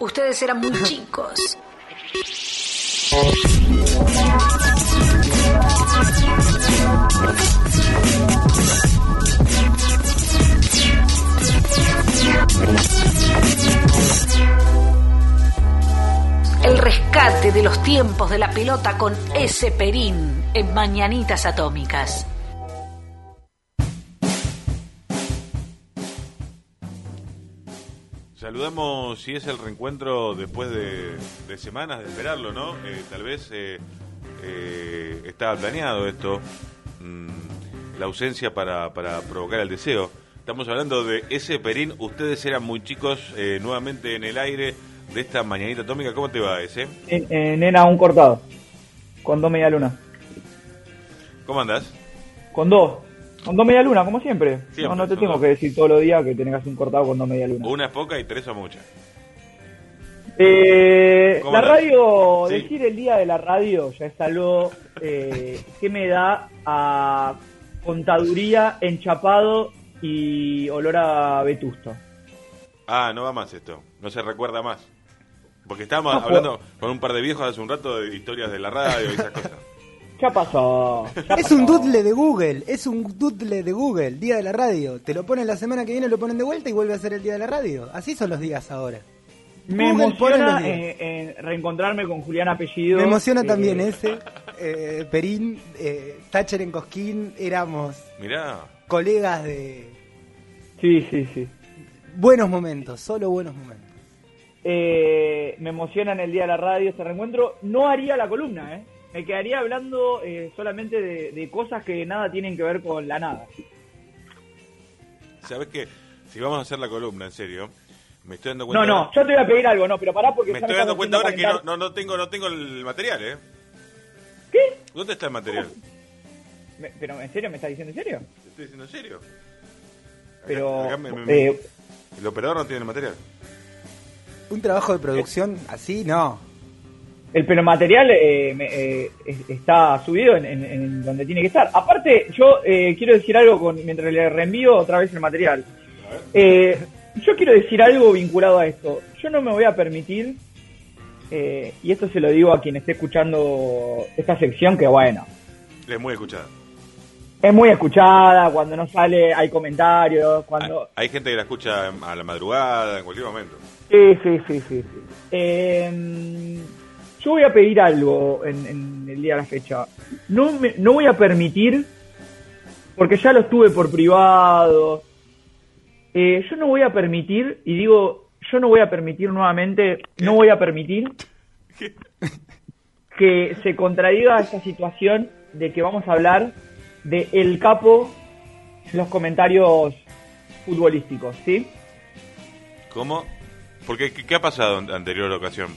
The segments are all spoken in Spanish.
ustedes eran muy chicos. El rescate de los tiempos de la pelota con ese Perín en Mañanitas Atómicas. Saludamos si es el reencuentro después de, semanas de esperarlo, ¿no? Eh, tal vez eh, eh, estaba planeado esto, mm, la ausencia para, para provocar el deseo. Estamos hablando de ese Perín, ustedes eran muy chicos, nuevamente en el aire de esta mañanita atómica. ¿Cómo te va ese? nena, un cortado, con dos media luna. ¿Cómo andas? Con dos. Con dos media luna, como siempre. no, te tengo que decir todos los días que tengas un cortado con dos media luna. Una es poca y tres son muchas. Eh, la radio, decir el día de la radio ya es algo eh, que me da a contaduría, enchapado y olor a vetusto. Ah, no va más esto, no se recuerda más. Porque estábamos hablando con un par de viejos hace un rato de historias de la radio y esas cosas. ¿Qué pasó? es un doodle de Google, es un doodle de Google, día de la radio. Te lo ponen la semana que viene, lo ponen de vuelta y vuelve a ser el día de la radio. Así son los días ahora. Me emociona eh, reencontrarme con Julián Apellido. Me emociona también ese. Eh, Perín, eh, Thatcher en Cosquín, éramos Mirá. colegas de... Sí, sí, sí. Buenos momentos, solo buenos momentos. me emociona en el día de la radio este reencuentro. No haría la columna, ¿eh? Me quedaría hablando eh, solamente de, cosas que nada tienen que ver con la nada. ¿Sabes qué? Si vamos a hacer la columna, en serio, me estoy dando cuenta... No, no, yo te voy a pedir algo, no, pero pará porque... Me estoy dando cuenta ahora que no, no, tengo, no tengo el material, ¿eh? ¿Qué? ¿Dónde está el material? ¿Pero en serio? ¿Me estás diciendo en serio? Te estoy diciendo en serio. pero... Eh, el operador no tiene el material. Un trabajo de producción así, no. El pelo material eh, eh, está subido en, donde tiene que estar. Aparte, yo eh, quiero decir algo con, mientras le reenvío otra vez el material. yo quiero decir algo vinculado a esto. Yo no me voy a permitir, y esto se lo digo a quien esté escuchando esta sección, que bueno. Es muy escuchada. Es muy escuchada, cuando no sale hay comentarios, cuando... Hay, gente que la escucha a la madrugada, en cualquier momento. Sí, sí, sí, sí. sí. Yo voy a pedir algo en, el día de la fecha. No, no voy a permitir, porque ya lo estuve por privado, eh, yo no voy a permitir, y digo, yo no voy a permitir nuevamente, no voy a permitir que se contradiga esta situación de que vamos a hablar de el capo en los comentarios futbolísticos, ¿sí? ¿Cómo? Porque ¿qué, ha pasado en anterior ocasión?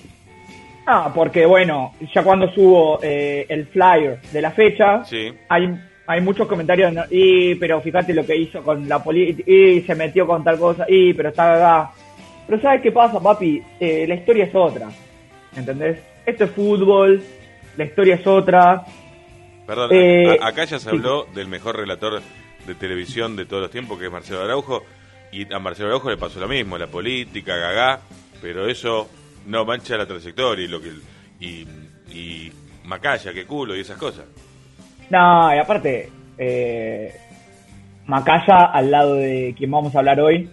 Ah, porque bueno, ya cuando subo eh, el flyer de la fecha, hay, hay muchos comentarios, y pero fíjate lo que hizo con la política, y se metió con tal cosa, y pero está acá. Pero ¿sabes qué pasa, papi? Eh, la historia es otra, ¿entendés? Esto es fútbol, la historia es otra. Perdón, eh, acá ya se habló del mejor relator de televisión de todos los tiempos, que es Marcelo Araujo, y a Marcelo Araujo le pasó lo mismo, la política, gaga, pero eso no mancha la trayectoria y lo que y, y Macaya, qué culo y esas cosas. No, y aparte, eh, Macaya al lado de quien vamos a hablar hoy,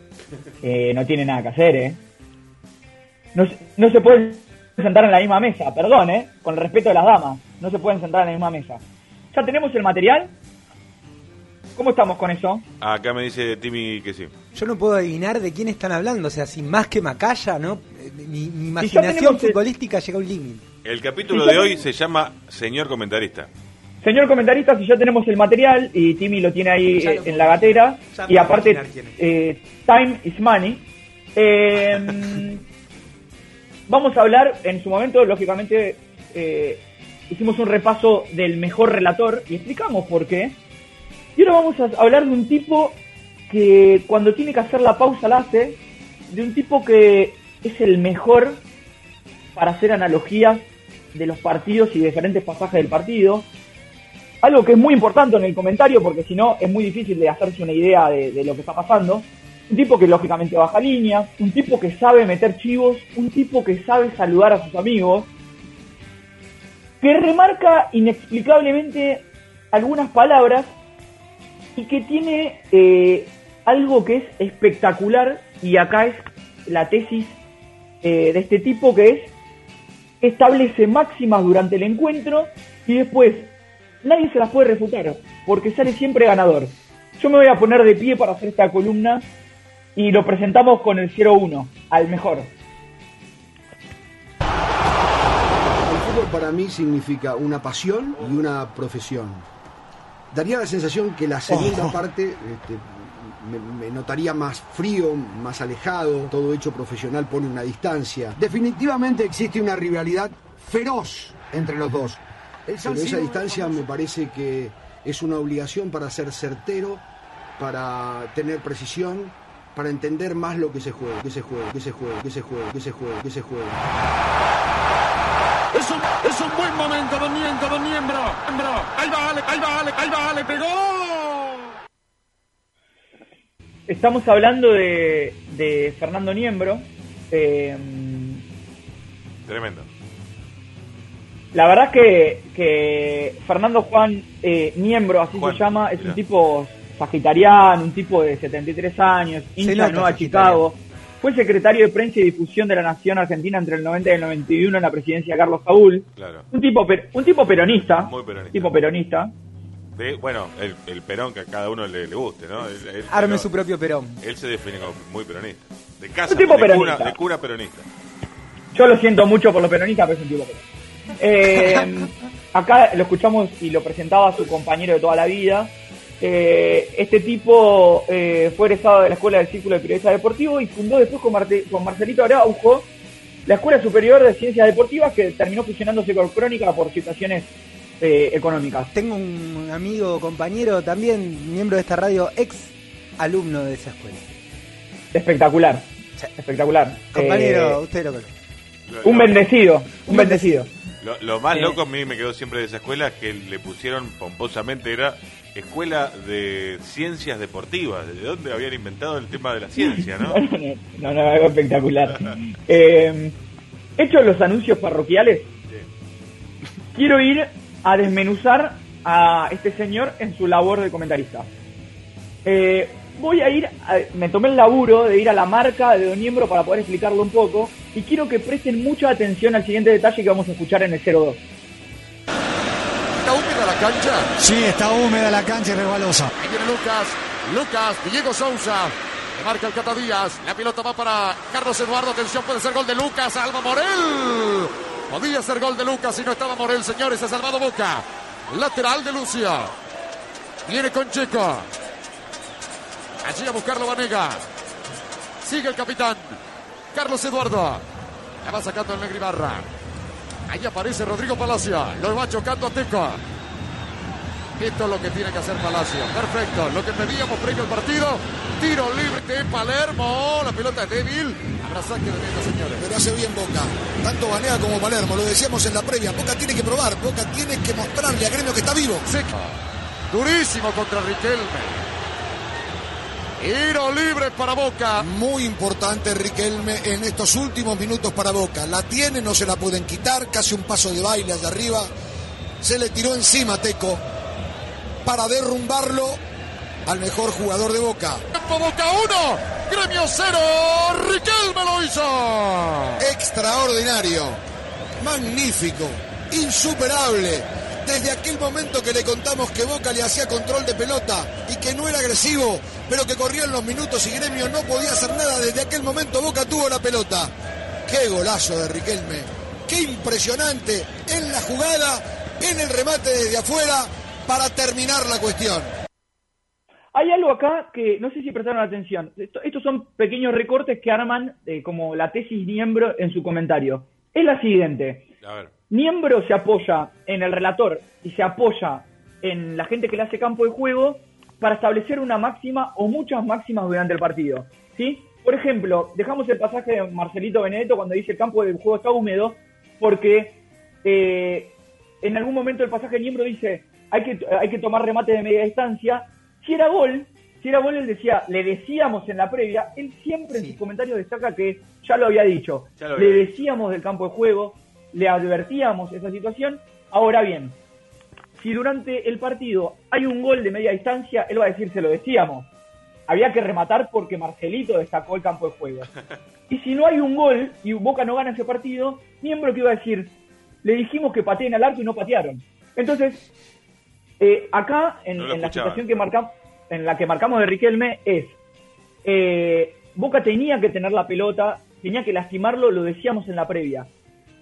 eh, no tiene nada que hacer, ¿eh? No, no se pueden sentar en la misma mesa, perdón, ¿eh? Con el respeto de las damas, no se pueden sentar en la misma mesa. Ya tenemos el material, ¿Cómo estamos con eso? Acá me dice Timmy que sí. Yo no puedo adivinar de quién están hablando, o sea, sin más que Macaya, ¿no? Mi, imaginación futbolística llega a un límite. El capítulo de hoy se llama Señor Comentarista. Señor Comentarista, si ya tenemos el material y Timmy lo tiene ahí eh, en la gatera, y aparte, eh, Time is Money. Em, vamos a hablar en su momento, lógicamente, eh, hicimos un repaso del mejor relator y explicamos por qué. Y ahora vamos a hablar de un tipo que cuando tiene que hacer la pausa la hace, de un tipo que es el mejor para hacer analogías de los partidos y diferentes pasajes del partido. Algo que es muy importante en el comentario porque si no es muy difícil de hacerse una idea de, lo que está pasando. un tipo que lógicamente baja línea, un tipo que sabe meter chivos, un tipo que sabe saludar a sus amigos, que remarca inexplicablemente algunas palabras y que tiene eh, algo que es espectacular y acá es la tesis eh, de este tipo que es establece máximas durante el encuentro y después nadie se las puede refutar porque sale siempre ganador. Yo me voy a poner de pie para hacer esta columna y lo presentamos con el 0-1, al mejor. El fútbol para mí significa una pasión y una profesión. Daría la sensación que la segunda oh. parte este, me, notaría más frío, más alejado, todo hecho profesional pone una distancia. Definitivamente existe una rivalidad feroz entre los dos. Pero esa distancia me parece que es una obligación para ser certero, para tener precisión, para entender más lo que se juega, que se juega, que se juega, que se juega, que se juega, que se juega. Es un, es un buen momento de miembro, de miembro. Ahí va Ale, ahí va Ale, ahí va Ale, pegó. Estamos hablando de, de Fernando Niembro. Eh, Tremendo. La verdad que, que Fernando Juan eh, Niembro, así se llama, es un tipo sagitariano, un tipo de 73 años, hincha de Nueva Chicago. Fue secretario de prensa y difusión de la Nación Argentina entre el 90 y el 91 en la presidencia de Carlos Saúl. Un tipo un tipo peronista. Muy peronista. Tipo peronista bueno, el, Perón que a cada uno le, guste, ¿no? Arme su propio Perón. Él se define como muy peronista. De casa, tipo de, peronista. Cura, de cura peronista. Yo lo siento mucho por los peronistas, pero es un tipo peronista. Eh, acá lo escuchamos y lo presentaba su compañero de toda la vida. Eh, este tipo eh, fue egresado de la Escuela del Círculo de Periodistas Deportivos y fundó después con, con Marcelito Araujo la Escuela Superior de Ciencias Deportivas que terminó fusionándose con Crónica por situaciones eh, económicas. Tengo un amigo, compañero, también miembro de esta radio, ex alumno de esa escuela. Espectacular, espectacular. Compañero, eh, usted lo conoce. Un bendecido, un bendecido. Lo, más loco a mí me quedó siempre de esa escuela que le pusieron pomposamente era Escuela de Ciencias Deportivas. ¿De dónde habían inventado el tema de la ciencia, no? no, no, algo espectacular. eh, hechos los anuncios parroquiales, quiero ir a desmenuzar a este señor en su labor de comentarista. Eh, voy a ir, me tomé el laburo de ir a la marca de Don Niembro para poder explicarlo un poco y quiero que presten mucha atención al siguiente detalle que vamos a escuchar en el 02. ¿Está húmeda la cancha? Sí, está húmeda la cancha y resbalosa. Ahí viene Lucas, Lucas, Diego Sousa. Marca el Cata Díaz. La pelota va para Carlos Eduardo. Atención, puede ser gol de Lucas. Alba Morel. Podía ser gol de Lucas si no estaba Morel, señores. Ha salvado Boca. Lateral de Lucia. Viene con Checo. Allí a buscarlo Vanega. Sigue el capitán. Carlos Eduardo. La va sacando el Negribarra. Ahí aparece Rodrigo Palacio. Lo va chocando a Teco. Esto es lo que tiene que hacer Palacio. Perfecto. Lo que pedíamos previo al partido. Tiro libre de Palermo. La pelota es débil. De meta, señores. Pero hace bien Boca. Tanto Banea como Palermo. Lo decíamos en la previa. Boca tiene que probar. Boca tiene que mostrarle a Gremio que está vivo. Durísimo contra Riquelme. Tiro libre para Boca. Muy importante Riquelme en estos últimos minutos para Boca. La tiene, no se la pueden quitar. Casi un paso de baile allá arriba. Se le tiró encima Teco para derrumbarlo al mejor jugador de Boca. Boca 1, Gremio 0, Riquelme lo hizo. Extraordinario, magnífico, insuperable. Desde aquel momento que le contamos que Boca le hacía control de pelota y que no era agresivo, pero que corrían los minutos y Gremio no podía hacer nada, desde aquel momento Boca tuvo la pelota. Qué golazo de Riquelme, qué impresionante en la jugada, en el remate desde afuera, para terminar la cuestión. Hay algo acá que no sé si prestaron atención. estos son pequeños recortes que arman eh, como la tesis Niembro en su comentario. Es la siguiente. Niembro se apoya en el relator y se apoya en la gente que le hace campo de juego para establecer una máxima o muchas máximas durante el partido. ¿sí? Por ejemplo, dejamos el pasaje de Marcelito Benedetto cuando dice el campo de juego está húmedo porque eh, en algún momento el pasaje de Niembro dice hay que, hay que tomar remate de media distancia. Si era gol, si era gol, él decía, le decíamos en la previa, él siempre en sus comentarios destaca que ya lo había dicho, le decíamos del campo de juego, le advertíamos esa situación. Ahora bien, si durante el partido hay un gol de media distancia, él va a decir, se lo decíamos. Había que rematar porque Marcelito destacó el campo de juego. Y si no hay un gol y Boca no gana ese partido, miembro que iba a decir, le dijimos que pateen al arco y no patearon. Entonces, eh, acá, en, la situación que marcamos, en la que marcamos de Riquelme, es eh, Boca tenía que tener la pelota, tenía que lastimarlo, lo decíamos en la previa.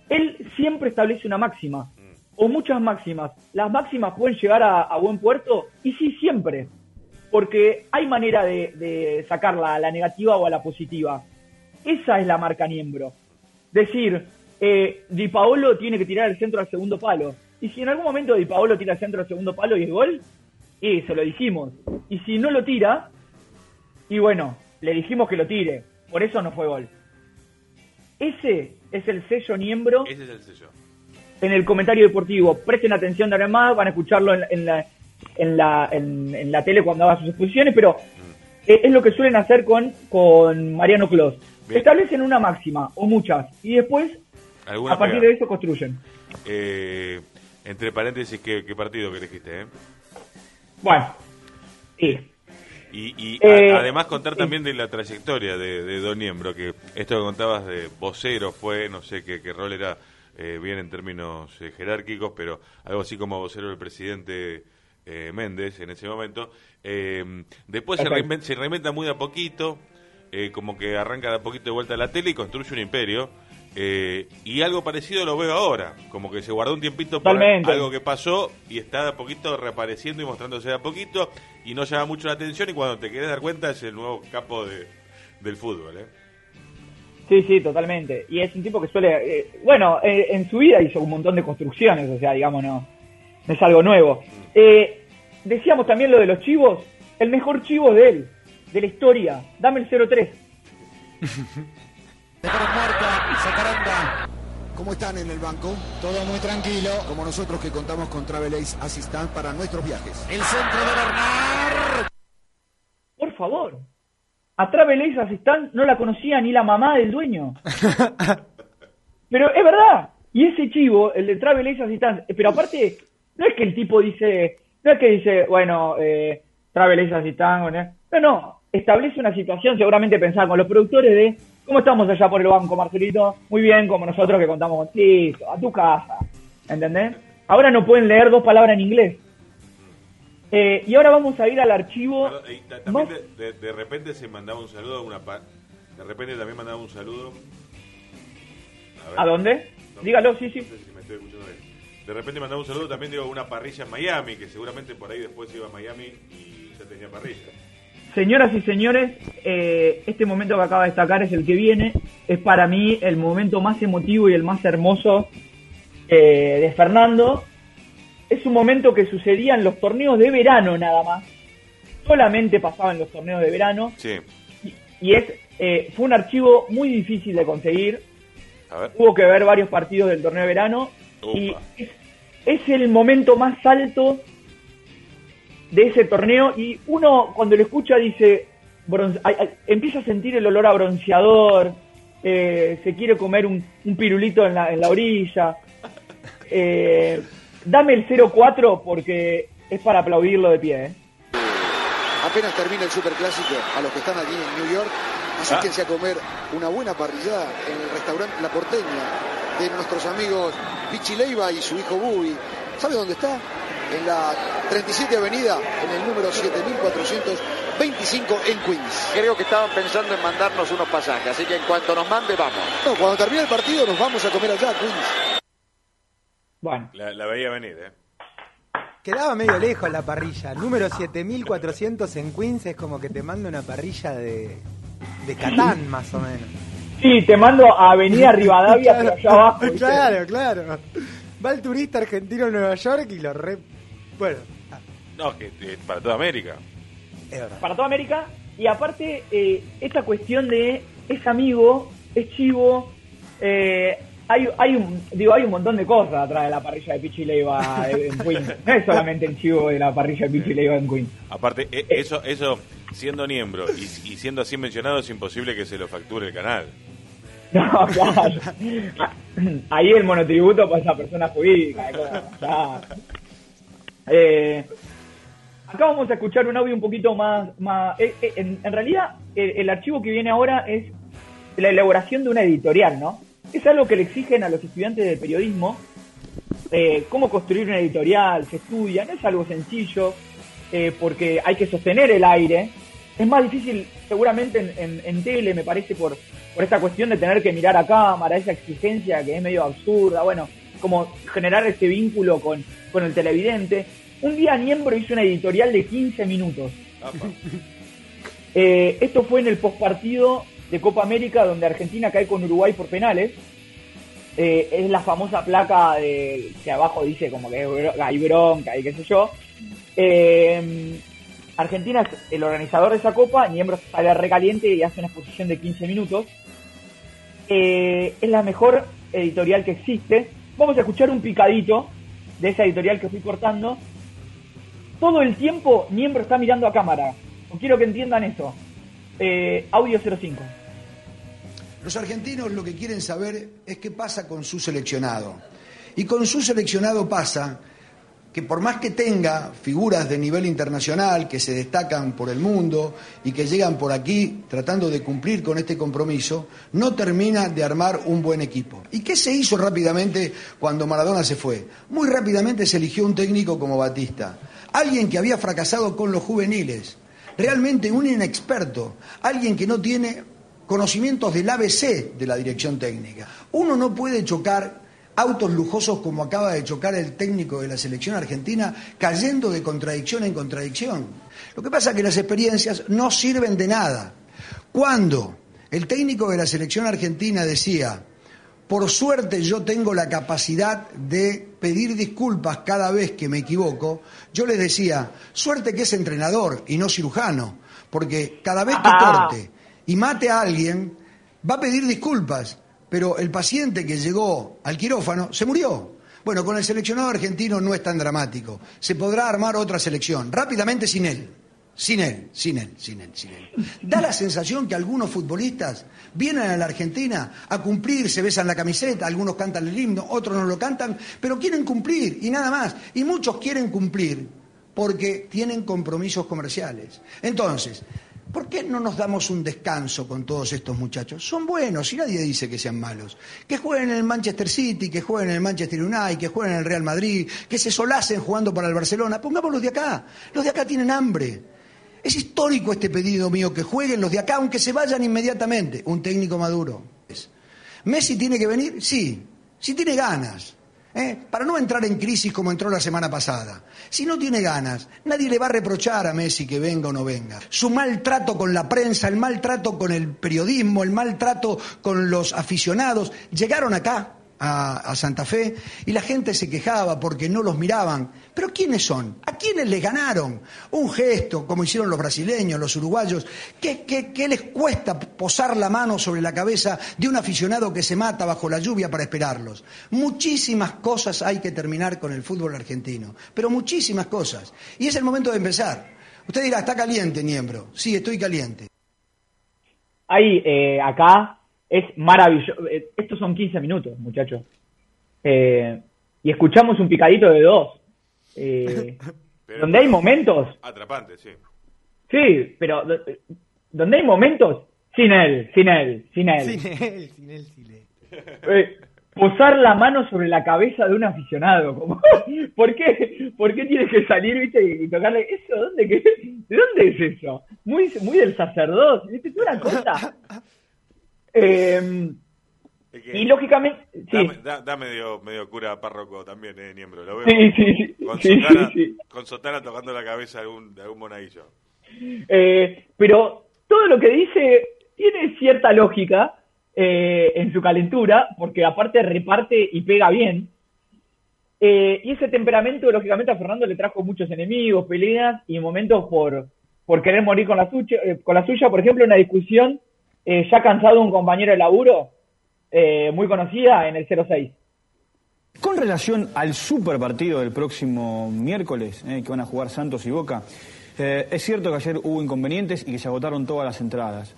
Él siempre establece una máxima, o muchas máximas. Las máximas pueden llegar a, buen puerto, y sí, siempre. Porque hay manera de, sacarla a la negativa o a la positiva. Esa es la marca Niembro. Decir, eh, Di Paolo tiene que tirar el centro al segundo palo. Y si en algún momento Di Paolo tira el centro al segundo palo y es gol, y se lo dijimos. Y si no lo tira, y bueno, le dijimos que lo tire. Por eso no fue gol. Ese es el sello Niembro. Ese es el sello. En el comentario deportivo. Presten atención de más, van a escucharlo en, la, en, la, en, la tele cuando haga sus exposiciones, pero mm. es, lo que suelen hacer con, con Mariano Clos. Establecen una máxima, o muchas, y después, a partir de eso, construyen. Eh, entre paréntesis, ¿qué, partido que elegiste? Eh? Bueno, sí. Y, eh, además contar también de la trayectoria de, Don Niembro, que esto que contabas de vocero fue, no sé qué, rol era eh, bien en términos eh, jerárquicos, pero algo así como vocero del presidente Méndez en ese momento. después se reinventa, se reinventa, muy a poquito, como que arranca de a poquito de vuelta a la tele y construye un imperio eh, y algo parecido lo veo ahora, como que se guardó un tiempito por algo que pasó y está de a poquito reapareciendo y mostrándose de a poquito y no llama mucho la atención y cuando te quieres dar cuenta es el nuevo capo de, del fútbol. ¿eh? Sí, sí, totalmente. Y es un tipo que suele, eh, bueno, eh, en su vida hizo un montón de construcciones, o sea, digamos, no, es algo nuevo. Mm. decíamos también lo de los chivos, el mejor chivo de él, de la historia, dame el 03. ¿Cómo están en el banco? Todo muy tranquilo. Como nosotros que contamos con Travel Ace Assistant para nuestros viajes. El centro de Bernard. Por favor. A Travel Ace Assistant no la conocía ni la mamá del dueño. pero es verdad. Y ese chivo, el de Travel Ace Assistant, eh, pero aparte, no es que el tipo dice, no es que dice, bueno, eh, Travel Ace Assistant, no, no, establece una situación seguramente pensada con los productores de ¿Cómo estamos allá por el banco, Marcelito? Muy bien, como nosotros que contamos contigo, a tu casa. ¿Entendés? Ahora no pueden leer dos palabras en inglés. Eh, y ahora vamos a ir al archivo. también de, repente se mandaba un saludo a una. De repente también mandaba un saludo. A, dónde? Dígalo, sí, sí. De repente mandaba un saludo también, digo, a una parrilla en Miami, que seguramente por ahí después iba a Miami y ya tenía parrilla. Señoras y señores, eh, este momento que acaba de destacar es el que viene. Es para mí el momento más emotivo y el más hermoso eh, de Fernando. Es un momento que sucedía en los torneos de verano nada más. Solamente pasaba en los torneos de verano. Sí. Y, es eh, fue un archivo muy difícil de conseguir. Hubo que ver varios partidos del torneo de verano. Y es el momento más alto de ese torneo y uno cuando lo escucha dice, empieza a sentir el olor a bronceador, eh, se quiere comer un, pirulito en la, en la orilla. Eh, dame el 0-4 porque es para aplaudirlo de pie. ¿eh? Apenas termina el superclásico, a los que están aquí en New York, asíquense a comer una buena parrillada en el restaurante La Porteña de nuestros amigos Pichi Leiva y su hijo Bubi. ¿Sabe dónde está? En la 37 Avenida, en el número 7425 en Queens. Creo que estaban pensando en mandarnos unos pasajes, así que en cuanto nos mande, vamos. No, cuando termine el partido nos vamos a comer allá, Queens. Bueno. La, veía venir, ¿eh? Quedaba medio lejos la parrilla. Número 7400 en Queens es como que te manda una parrilla de, de Catán, más o menos. Sí, te mando a Avenida Rivadavia, pero allá abajo. Claro, claro. Va el turista argentino a Nueva York y lo re bueno. No, que, para toda América. Para toda América. Y aparte, eh, esta cuestión de es amigo, es chivo, eh, hay, hay un, digo, hay un montón de cosas atrás de la parrilla de Pichi Leiva en Queen. No es solamente el chivo de la parrilla de Pichi Leiva en Queen. Aparte, e, eso, eso siendo miembro y, siendo así mencionado, es imposible que se lo facture el canal. No, claro. Ahí el monotributo para esa persona jurídica. Eh, acá vamos a escuchar un audio un poquito más... eh, eh, en, realidad, el archivo que viene ahora es la elaboración de una editorial, ¿no? es algo que le exigen a los estudiantes de periodismo, eh, cómo construir una editorial, se estudia, no es algo sencillo, eh, porque hay que sostener el aire. Es más difícil seguramente en, tele, me parece, por, por esta cuestión de tener que mirar a cámara, esa exigencia que es medio absurda, bueno, como generar ese vínculo con, con el televidente. Un día Niembro hizo una editorial de 15 minutos. Eh, esto fue en el postpartido de Copa América donde Argentina cae con Uruguay por penales. Eh, es la famosa placa de, que abajo dice como que hay bronca y qué sé yo. Eh, Argentina es el organizador de esa copa, miembro sale recaliente y hace una exposición de 15 minutos. Eh, es la mejor editorial que existe. Vamos a escuchar un picadito de esa editorial que fui cortando. Todo el tiempo miembro está mirando a cámara. quiero que entiendan eso. Eh, audio 05. Los argentinos lo que quieren saber es qué pasa con su seleccionado. Y con su seleccionado pasa que por más que tenga figuras de nivel internacional que se destacan por el mundo y que llegan por aquí tratando de cumplir con este compromiso, no termina de armar un buen equipo. ¿Y qué se hizo rápidamente cuando Maradona se fue? Muy rápidamente se eligió un técnico como Batista, alguien que había fracasado con los juveniles, realmente un inexperto, alguien que no tiene conocimientos del ABC de la dirección técnica. Uno no puede chocar autos lujosos como acaba de chocar el técnico de la selección argentina, cayendo de contradicción en contradicción. Lo que pasa es que las experiencias no sirven de nada. Cuando el técnico de la selección argentina decía, por suerte yo tengo la capacidad de pedir disculpas cada vez que me equivoco. Yo les decía, suerte que es entrenador y no cirujano, porque cada vez que corte y mate a alguien, va a pedir disculpas, pero el paciente que llegó al quirófano se murió. Bueno, con el seleccionado argentino no es tan dramático. Se podrá armar otra selección, rápidamente sin él. Sin él, sin él, sin él, sin él. Da la sensación que algunos futbolistas vienen a la Argentina a cumplir, se besan la camiseta, algunos cantan el himno, otros no lo cantan, pero quieren cumplir y nada más. Y muchos quieren cumplir porque tienen compromisos comerciales. Entonces, ¿por qué no nos damos un descanso con todos estos muchachos? Son buenos y nadie dice que sean malos. Que jueguen en el Manchester City, que jueguen en el Manchester United, que jueguen en el Real Madrid, que se solacen jugando para el Barcelona. Pongámoslos de acá. Los de acá tienen hambre es histórico este pedido mío, que jueguen los de acá, aunque se vayan inmediatamente. Un técnico maduro. ¿Messi tiene que venir? Sí, si tiene ganas. ¿Eh? Para no entrar en crisis como entró la semana pasada. Si no tiene ganas, nadie le va a reprochar a Messi que venga o no venga. Su maltrato con la prensa, el maltrato con el periodismo, el maltrato con los aficionados, llegaron acá a, Santa Fe y la gente se quejaba porque no los miraban. Pero ¿quiénes son? ¿A quiénes les ganaron? Un gesto, como hicieron los brasileños, los uruguayos. ¿Qué, qué, les cuesta posar la mano sobre la cabeza de un aficionado que se mata bajo la lluvia para esperarlos? Muchísimas cosas hay que terminar con el fútbol argentino, pero muchísimas cosas. Y es el momento de empezar. Usted dirá, está caliente, Niembro. Sí, estoy caliente. Hay eh, acá es maravilloso. Eh, estos son 15 minutos, muchachos. Eh, y escuchamos un picadito de dos. Eh, donde hay momentos. Atrapante, sí. Sí, pero donde hay momentos sin él, sin él, sin él. Sin él, sin él, sin él. Eh, posar la mano sobre la cabeza de un aficionado. Como, ¿por, qué, ¿Por qué tienes que salir ¿viste? y tocarle eso? ¿Dónde, qué, ¿De dónde es eso? Muy, muy del sacerdote. ¿viste? Es una cosa. Eh, y lógicamente. Sí. Da, medio, medio cura párroco también, eh, Niembro. Lo veo. Sí, sí, con, sotana, con sotana tocando la cabeza de algún, de algún monaguillo. Eh, pero todo lo que dice tiene cierta lógica eh, en su calentura, porque aparte reparte y pega bien. Eh, y ese temperamento, lógicamente, a Fernando le trajo muchos enemigos, peleas y momentos por, por querer morir con la, suya, con la suya. Por ejemplo, una discusión eh, ya cansado un compañero de laburo, eh, muy conocida en el 06. Con relación al super partido del próximo miércoles, eh, que van a jugar Santos y Boca, eh, es cierto que ayer hubo inconvenientes y que se agotaron todas las entradas.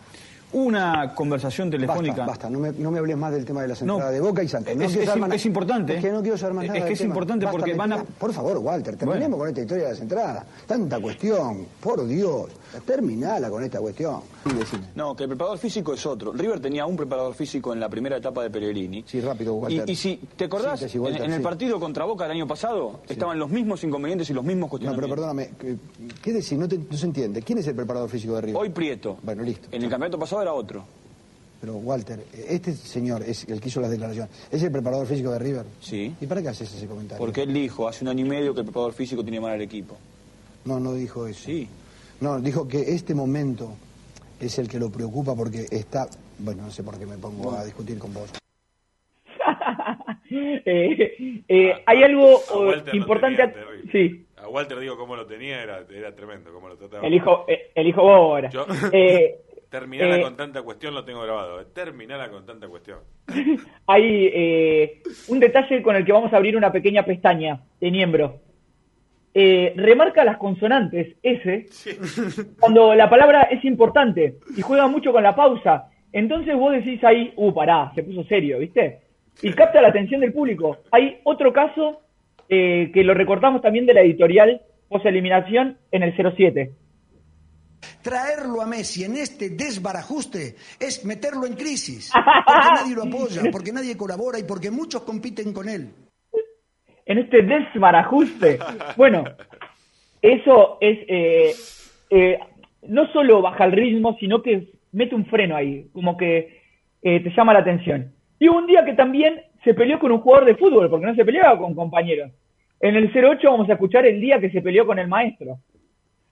Una conversación telefónica. Basta, basta. No, me, no me hables más del tema de las entradas de Boca y Santos. es, es, importante. Es que no quiero saber más nada. Es que es importante porque van a. Por favor, Walter, terminemos con esta historia de las entradas. Tanta cuestión, por Dios. Terminala con esta cuestión. No, que el preparador físico es otro. River tenía un preparador físico en la primera etapa de Pellegrini. Sí, rápido, Walter. Y, y si te acordás, en, el partido contra Boca el año pasado estaban los mismos inconvenientes y los mismos cuestionamientos. No, pero perdóname, ¿qué decir? No, no se entiende. ¿Quién es el preparador físico de River? Hoy Prieto. Bueno, listo. En el campeonato pasado era otro. Pero Walter, este señor es el que hizo las declaraciones. ¿Es el preparador físico de River? Sí. ¿Y para qué haces ese comentario? Porque él dijo hace un año y medio que el preparador físico tiene mal al equipo. No, no dijo eso. Sí. No, dijo que este momento es el que lo preocupa porque está... Bueno, no sé por qué me pongo a discutir con vos. eh, eh, hay algo importante... Tenía, sí. A Walter digo cómo lo tenía, era, era tremendo, cómo lo trataba. El hijo, eh, el hijo Bora. Yo, eh, terminala con tanta cuestión lo tengo grabado. Terminala con tanta cuestión. Hay un detalle con el que vamos a abrir una pequeña pestaña de miembro. Eh, remarca las consonantes S sí. cuando la palabra es importante y juega mucho con la pausa. Entonces vos decís ahí, uh, pará, se puso serio, ¿viste? Y capta la atención del público. Hay otro caso eh, que lo recortamos también de la editorial post eliminación en el 07. Traerlo a Messi en este desbarajuste es meterlo en crisis, porque nadie lo apoya, porque nadie colabora y porque muchos compiten con él en este desbarajuste. Bueno, eso es, eh, eh, no solo baja el ritmo, sino que mete un freno ahí, como que eh, te llama la atención. Y un día que también se peleó con un jugador de fútbol, porque no se peleaba con compañeros. En el 08 vamos a escuchar el día que se peleó con el maestro.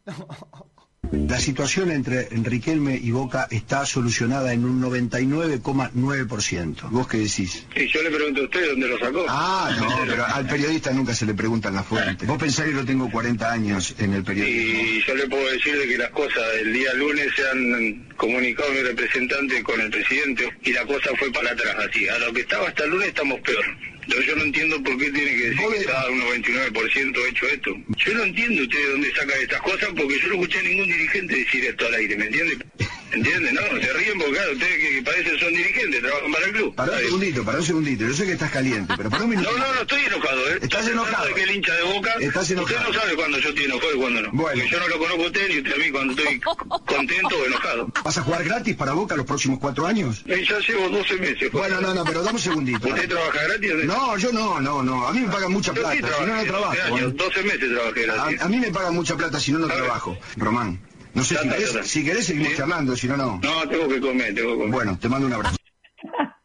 La situación entre Enriquelme y Boca está solucionada en un 99,9%. ¿Vos qué decís? Sí, yo le pregunto a usted dónde lo sacó. Ah, no, pero al periodista nunca se le preguntan la fuente. Vos pensás que yo tengo 40 años en el periodismo. Y yo le puedo decir de que las cosas el día lunes se han comunicado mi representante con el presidente y la cosa fue para atrás así. A lo que estaba hasta el lunes estamos peor. Yo, yo no entiendo por qué tiene que decir que está un 99% hecho esto. Yo no entiendo usted de dónde saca estas cosas porque yo no escuché a ningún dirigente decir esto al aire, ¿me entiende? ¿Entiende? No, se ríen porque claro, ustedes que, que parecen son dirigentes, trabajan para el club. Para un segundito, para un segundito. Yo sé que estás caliente, pero para un minuto. No, no, no estoy enojado, ¿eh? Estás enojado. de que el hincha de boca. Estás enojado. Usted no sabe cuándo yo estoy enojado y cuándo no. Bueno. Porque yo no lo conozco a usted ni usted a mí cuando estoy contento o enojado. ¿Vas a jugar gratis para Boca los próximos cuatro años? Eh, ya llevo 12 meses. Bueno, no, no, pero dame un segundito. ¿Usted trabaja gratis? ¿no? No, yo no, no, no. A mí me pagan mucha Yo plata, sí si no, no trabajo. 12 años, ¿eh? 12 meses trabajé gratis. A, a mí me pagan mucha plata si no, no trabajo. Román, no sé si querés, si querés seguimos Sí. charlando, si no, no. No, tengo que comer, tengo que comer. Bueno, te mando un abrazo.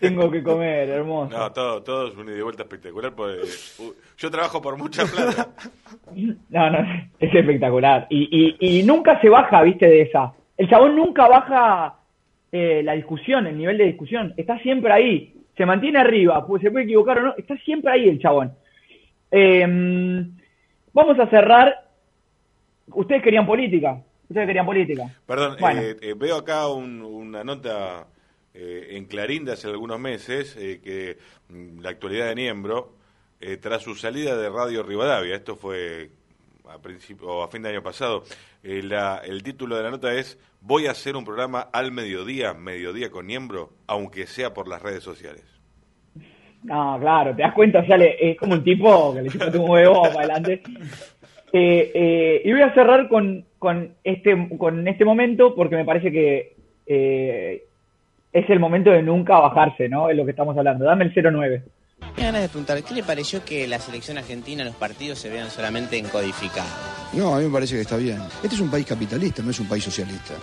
Tengo que comer, hermoso. No, todo, todo es un ida y vuelta espectacular. Porque, uh, yo trabajo por mucha plata. No, no, es espectacular. Y, y, y nunca se baja, viste, de esa. El chabón nunca baja eh, la discusión, el nivel de discusión. Está siempre ahí. Se mantiene arriba, pues se puede equivocar o no. Está siempre ahí el chabón. Eh, vamos a cerrar. Ustedes querían política. Ustedes querían política. Perdón, Bueno. eh, eh, veo acá un- una nota eh, en Clarín de hace algunos meses eh, que mm, la actualidad de Niembro, eh, tras su salida de Radio Rivadavia, esto fue a principio o a fin de año pasado, la- el título de la nota es Voy a hacer un programa al mediodía, mediodía con Niembro, aunque sea por las redes sociales. No, claro, te das cuenta, le- es como un tipo que le chupa un huevo para adelante. Eh, eh, y voy a cerrar con, con, este, con este momento porque me parece que eh, es el momento de nunca bajarse, ¿no? Es lo que estamos hablando. Dame el 09. Me ganas de preguntar, ¿qué le pareció que la selección argentina, los partidos se vean solamente en codificado? No, a mí me parece que está bien. Este es un país capitalista, no es un país socialista.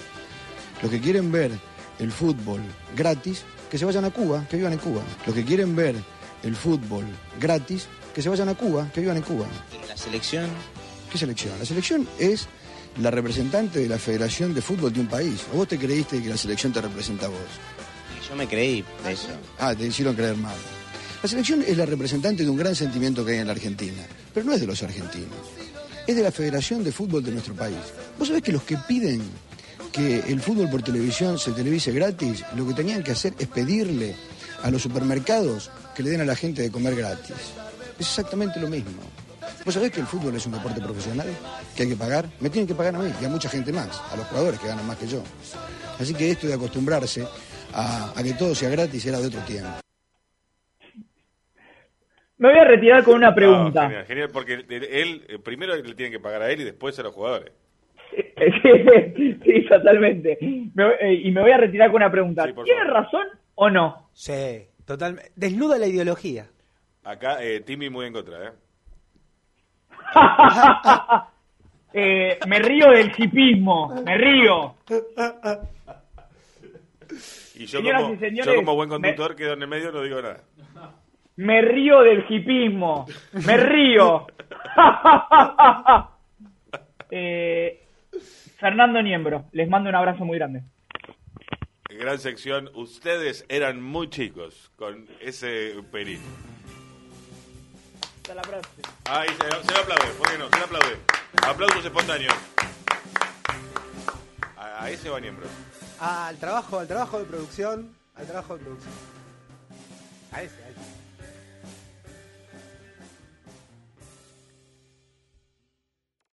Los que quieren ver el fútbol gratis, que se vayan a Cuba, que vivan en Cuba. Los que quieren ver el fútbol gratis, que se vayan a Cuba, que vivan en Cuba. ¿Y la selección? ¿Qué selección? La selección es la representante de la Federación de Fútbol de un país. ¿O vos te creíste que la selección te representa a vos? Yo me creí eso. Ah, te hicieron creer mal. La selección es la representante de un gran sentimiento que hay en la Argentina, pero no es de los argentinos. Es de la Federación de Fútbol de nuestro país. Vos sabés que los que piden que el fútbol por televisión se televise gratis, lo que tenían que hacer es pedirle a los supermercados que le den a la gente de comer gratis. Es exactamente lo mismo. ¿Vos sabés que el fútbol es un deporte profesional? Que hay que pagar. Me tienen que pagar a mí y a mucha gente más, a los jugadores que ganan más que yo. Así que esto de acostumbrarse a, que todo sea gratis era de otro tiempo. Me voy a retirar con una pregunta. genial, genial, porque él eh, primero le tienen que pagar a él y después a los jugadores. Sí, totalmente. Eh, y me voy a retirar con una pregunta. ¿Tiene razón o no? Sí, totalmente. Desnuda la ideología. Acá, eh, Timmy muy en contra, ¿eh? eh me río del hipismo, me río. Y yo, como, yo como, buen conductor quedo en el medio no digo nada. Me río del hipismo, me río. eh, Fernando Niembro, les mando un abrazo muy grande. Gran sección, ustedes eran muy chicos con ese perín. Hasta la próxima. Ahí se, se aplaude, ¿por qué no? Se le aplaude. Aplausos espontáneos. A, ese va Niembro. al trabajo, al trabajo de producción, al trabajo de producción. A a ese.